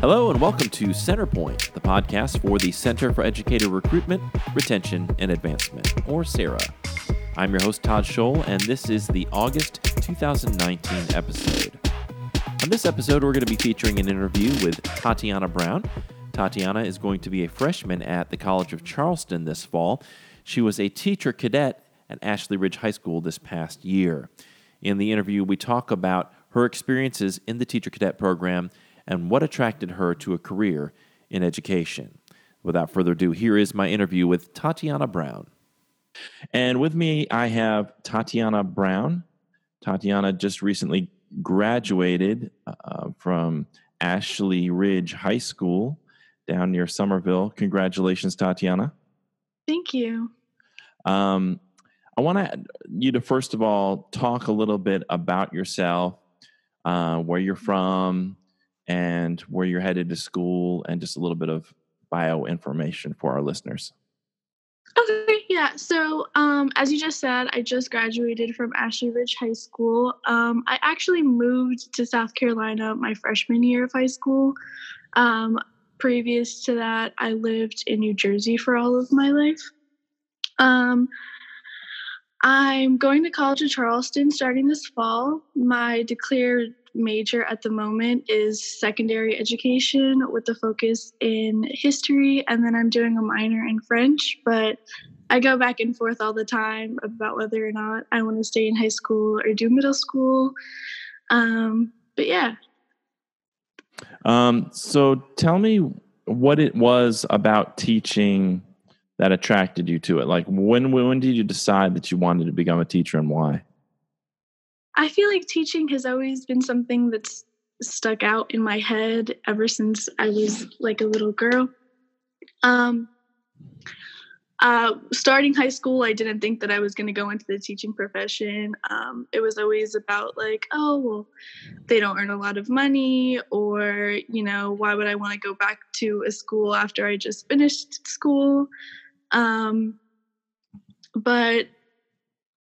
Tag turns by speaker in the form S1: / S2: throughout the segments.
S1: Hello, and welcome to Centerpoint, the podcast for the Center for Educator Recruitment, Retention, and Advancement, or CERRA. I'm your host, Todd Scholl, and this is the August 2019 episode. On this episode, we're going to be featuring an interview with Tatiana Brown. Tatiana is going to be a freshman at the College of Charleston this fall. She was a teacher cadet at Ashley Ridge High School this past year. In the interview, we talk about her experiences in the teacher cadet program and what attracted her to a career in education. Without further ado, here is my interview with Tatiana Brown. And with me, I have Tatiana Brown. Tatiana just recently graduated uh, from Ashley Ridge High School down near Summerville. Congratulations, Tatiana.
S2: Thank you.
S1: Um, I want you to first of all talk a little bit about yourself, uh, where you're from, and where you're headed to school, and just a little bit of bio information for our listeners.
S2: Okay, yeah. So, um, as you just said, I just graduated from Ashley Ridge High School. Um, I actually moved to South Carolina my freshman year of high school. Um, previous to that, I lived in New Jersey for all of my life. Um, I'm going to college in Charleston starting this fall. My declared major at the moment is secondary education with a focus in history, and then I'm doing a minor in French. But I go back and forth all the time about whether or not I want to stay in high school or do middle school. Um, but yeah.
S1: Um, so tell me what it was about teaching that attracted you to it. Like when when did you decide that you wanted to become a teacher and why?
S2: I feel like teaching has always been something that's stuck out in my head ever since I was like a little girl. Um, uh, starting high school, I didn't think that I was going to go into the teaching profession. Um, it was always about like, oh, well, they don't earn a lot of money, or you know, why would I want to go back to a school after I just finished school? Um, but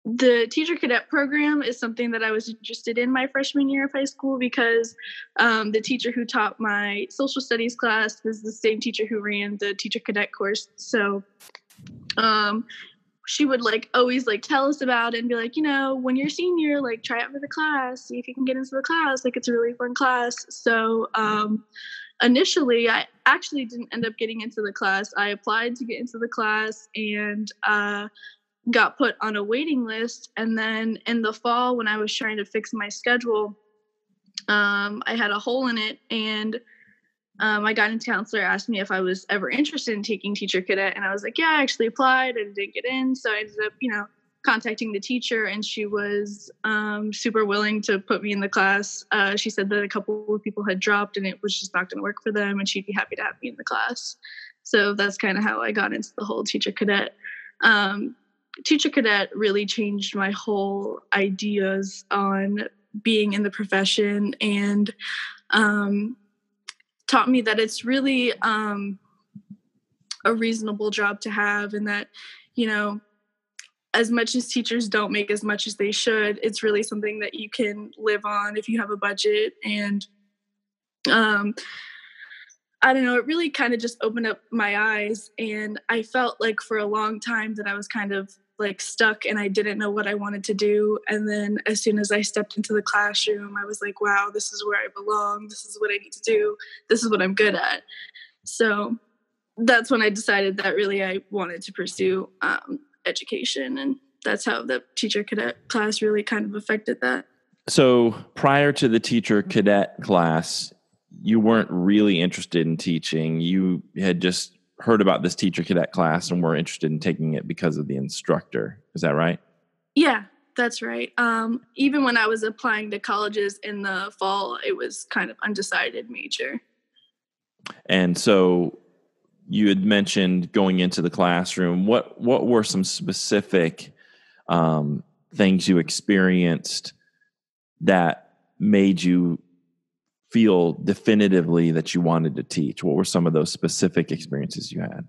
S2: the teacher cadet program is something that I was interested in my freshman year of high school because um, the teacher who taught my social studies class was the same teacher who ran the teacher cadet course. So um, she would like always like tell us about it and be like, you know, when you're senior, like try out for the class, see if you can get into the class. Like it's a really fun class. So um, initially, I actually didn't end up getting into the class. I applied to get into the class and uh, got put on a waiting list. And then in the fall, when I was trying to fix my schedule, um, I had a hole in it. And um, my guidance counselor asked me if I was ever interested in taking teacher cadet. And I was like, yeah, I actually applied and didn't get in. So I ended up, you know, contacting the teacher and she was um, super willing to put me in the class. Uh, she said that a couple of people had dropped and it was just not going to work for them and she'd be happy to have me in the class. So that's kind of how I got into the whole teacher cadet. Um, teacher cadet really changed my whole ideas on being in the profession and um, taught me that it's really um, a reasonable job to have and that you know as much as teachers don't make as much as they should it's really something that you can live on if you have a budget and um, I don't know, it really kind of just opened up my eyes. And I felt like for a long time that I was kind of like stuck and I didn't know what I wanted to do. And then as soon as I stepped into the classroom, I was like, wow, this is where I belong. This is what I need to do. This is what I'm good at. So that's when I decided that really I wanted to pursue um, education. And that's how the teacher cadet class really kind of affected that.
S1: So prior to the teacher cadet class, you weren't really interested in teaching. You had just heard about this teacher cadet class and were interested in taking it because of the instructor. Is that right?
S2: Yeah, that's right. Um, even when I was applying to colleges in the fall, it was kind of undecided major.
S1: And so you had mentioned going into the classroom. What what were some specific um, things you experienced that made you feel definitively that you wanted to teach? What were some of those specific experiences you had?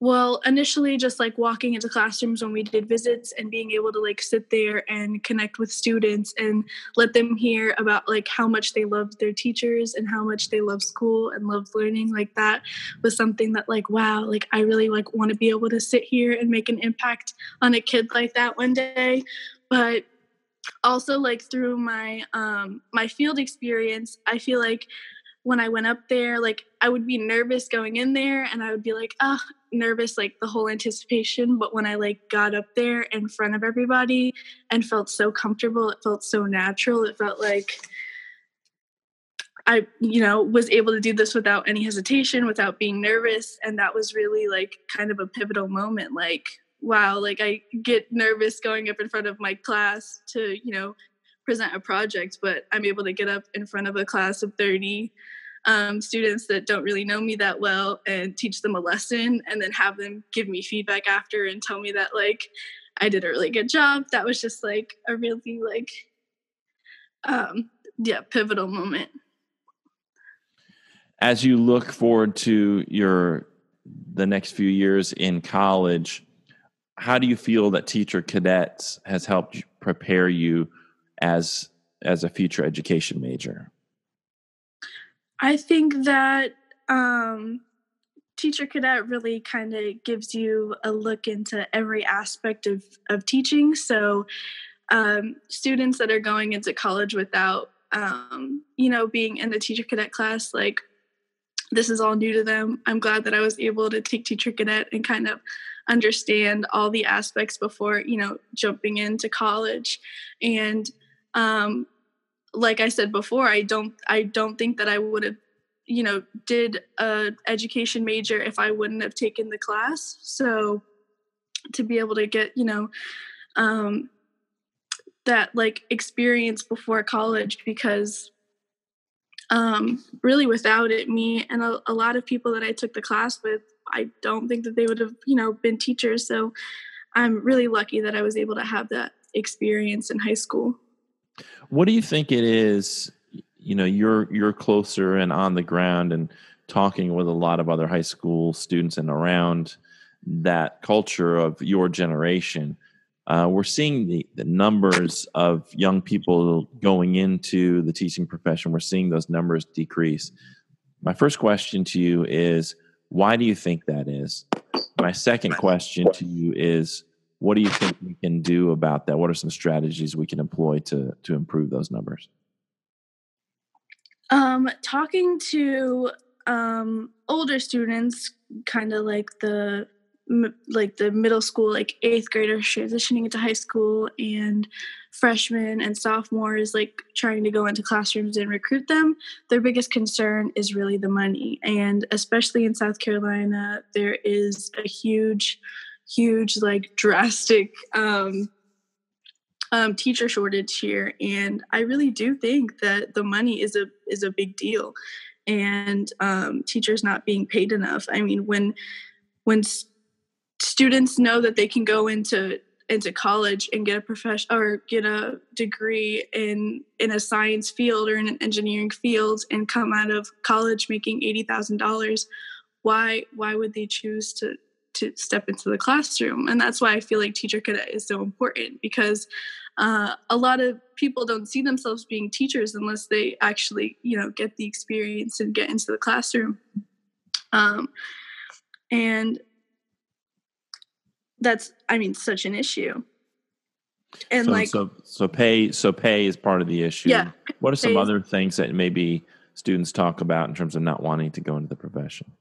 S2: well, initially, just like walking into classrooms when we did visits and being able to like sit there and connect with students and let them hear about like how much they loved their teachers and how much they love school and love learning, like that was something that like wow, like I really like want to be able to sit here and make an impact on a kid like that one day. But also like through my um my field experience, I feel like when I went up there, like I would be nervous going in there and I would be like, oh, nervous, like the whole anticipation. But when I like got up there in front of everybody and felt so comfortable, it felt so natural. It felt like I, you know, was able to do this without any hesitation, without being nervous. And that was really like kind of a pivotal moment. Like, wow, like I get nervous going up in front of my class to, you know, present a project, but I'm able to get up in front of a class of 30 um, students that don't really know me that well and teach them a lesson and then have them give me feedback after and tell me that like I did a really good job. That was just like a really like um yeah, pivotal moment.
S1: As you look forward to your the next few years in college, how do you feel that teacher cadets has helped prepare you as as a future education major?
S2: I think that um, Teacher Cadet really kind of gives you a look into every aspect of, of teaching. So, um, students that are going into college without, um, you know, being in the Teacher Cadet class, like this is all new to them. I'm glad that I was able to take Teacher Cadet and kind of understand all the aspects before, you know, jumping into college. And um, like I said before, I don't I don't think that I would have you know did a education major if I wouldn't have taken the class. So to be able to get you know um, that like experience before college because um, really without it me and a, a lot of people that I took the class with I don't think that they would have you know been teachers. So I'm really lucky that I was able to have that experience in high school.
S1: What do you think it is? You know, you're you're closer and on the ground and talking with a lot of other high school students and around that culture of your generation. Uh, we're seeing the, the numbers of young people going into the teaching profession. We're seeing those numbers decrease. My first question to you is why do you think that is? My second question to you is what do you think we can do about that? What are some strategies we can employ to to improve those numbers?
S2: Um, talking to um, older students, kind of like the like the middle school, like eighth graders transitioning into high school, and freshmen and sophomores, like trying to go into classrooms and recruit them. Their biggest concern is really the money, and especially in South Carolina, there is a huge huge like drastic um, um, teacher shortage here. And i really do think that the money is a is a big deal. And um, teachers not being paid enough. I mean when when students know that they can go into into college and get a profession or get a degree in in a science field or in an engineering field and come out of college making $80,000 why why would they choose to to step into the classroom. And that's why I feel like teacher cadet is so important because uh, a lot of people don't see themselves being teachers unless they actually, you know, get the experience and get into the classroom. Um, and that's, I mean, such an issue.
S1: And so, like, so, so pay, so pay is part of the issue.
S2: Yeah.
S1: What are some other things that maybe students talk about in terms of not wanting to go into the profession?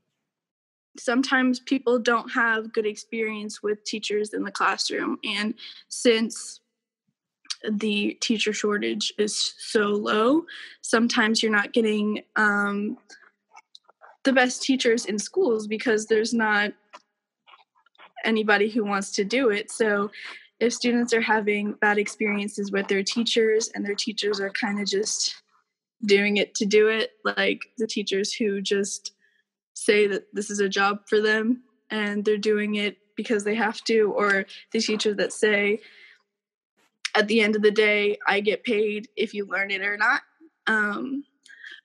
S2: sometimes people don't have good experience with teachers in the classroom and since the teacher shortage is so low sometimes you're not getting um, the best teachers in schools because there's not anybody who wants to do it so if students are having bad experiences with their teachers and their teachers are kind of just doing it to do it like the teachers who just say that this is a job for them and they're doing it because they have to, or the teachers that say, at the end of the day, I get paid if you learn it or not. Um,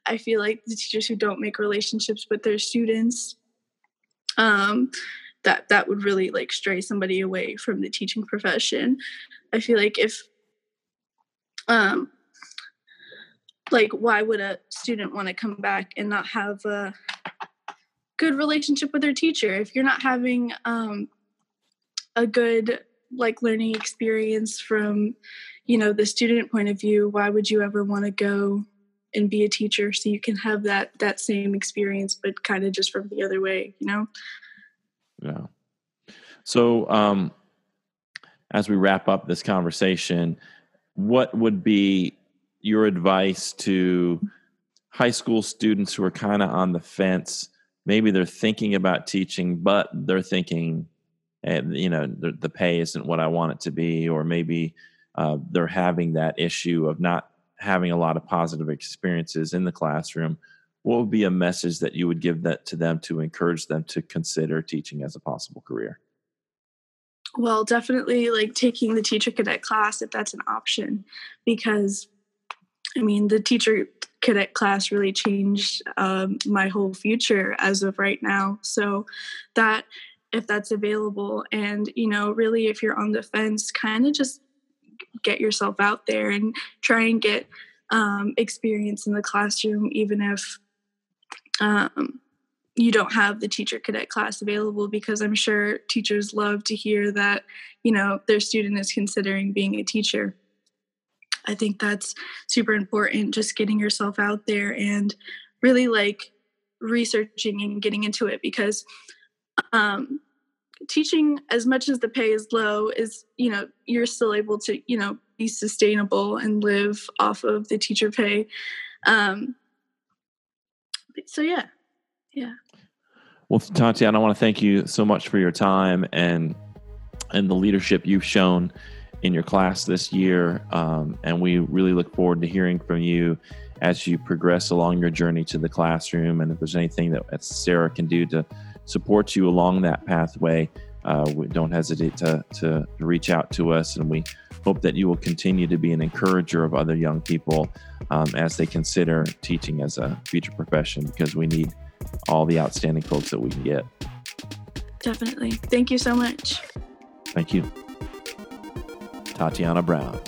S2: I feel like the teachers who don't make relationships with their students, um, that that would really like stray somebody away from the teaching profession. I feel like if um like why would a student want to come back and not have a good relationship with their teacher? If you're not having um a good like learning experience from you know the student point of view why would you ever want to go and be a teacher so you can have that that same experience but kind of just from the other way you know
S1: yeah. So um as we wrap up this conversation what would be your advice to high school students who are kind of on the fence? Maybe they're thinking about teaching but they're thinking and you know the, the pay isn't what i want it to be or maybe uh, they're having that issue of not having a lot of positive experiences in the classroom what would be a message that you would give that to them to encourage them to consider teaching as a possible career?
S2: Well definitely like taking the teacher cadet class if that's an option because i mean the teacher cadet class really changed um, my whole future as of right now. So that if that's available and you know really if you're on the fence kind of just get yourself out there and try and get um, experience in the classroom, even if um, you don't have the teacher cadet class available, because I'm sure teachers love to hear that, you know, their student is considering being a teacher. I think that's super important, just getting yourself out there and really like researching and getting into it because um, teaching as much as the pay is low is you know you're still able to you know be sustainable and live off of the teacher pay um so yeah yeah
S1: well tatiana i want to thank you so much for your time and and the leadership you've shown in your class this year um, and we really look forward to hearing from you as you progress along your journey to the classroom and if there's anything that CERRA can do to support you along that pathway, uh, don't hesitate to, to reach out to us. And we hope that you will continue to be an encourager of other young people um, as they consider teaching as a future profession because we need all the outstanding folks that we can get.
S2: Definitely. Thank you so much.
S1: Thank you. Tatiana Brown.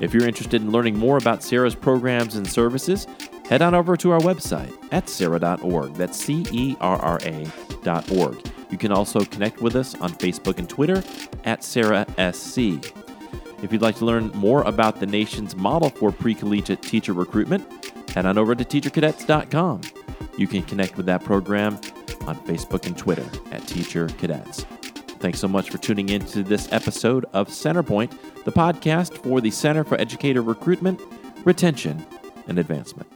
S1: If you're interested in learning more about CERRA's programs and services, head on over to our website at cerra.org. That's C E R R A.org. You can also connect with us on Facebook and Twitter at CERRASC. If you'd like to learn more about the nation's model for pre collegiate teacher recruitment, head on over to teachercadets.com. You can connect with that program on Facebook and Twitter at Teacher Cadets. Thanks so much for tuning in to this episode of Centerpoint, the podcast for the Center for Educator Recruitment, Retention, and Advancement.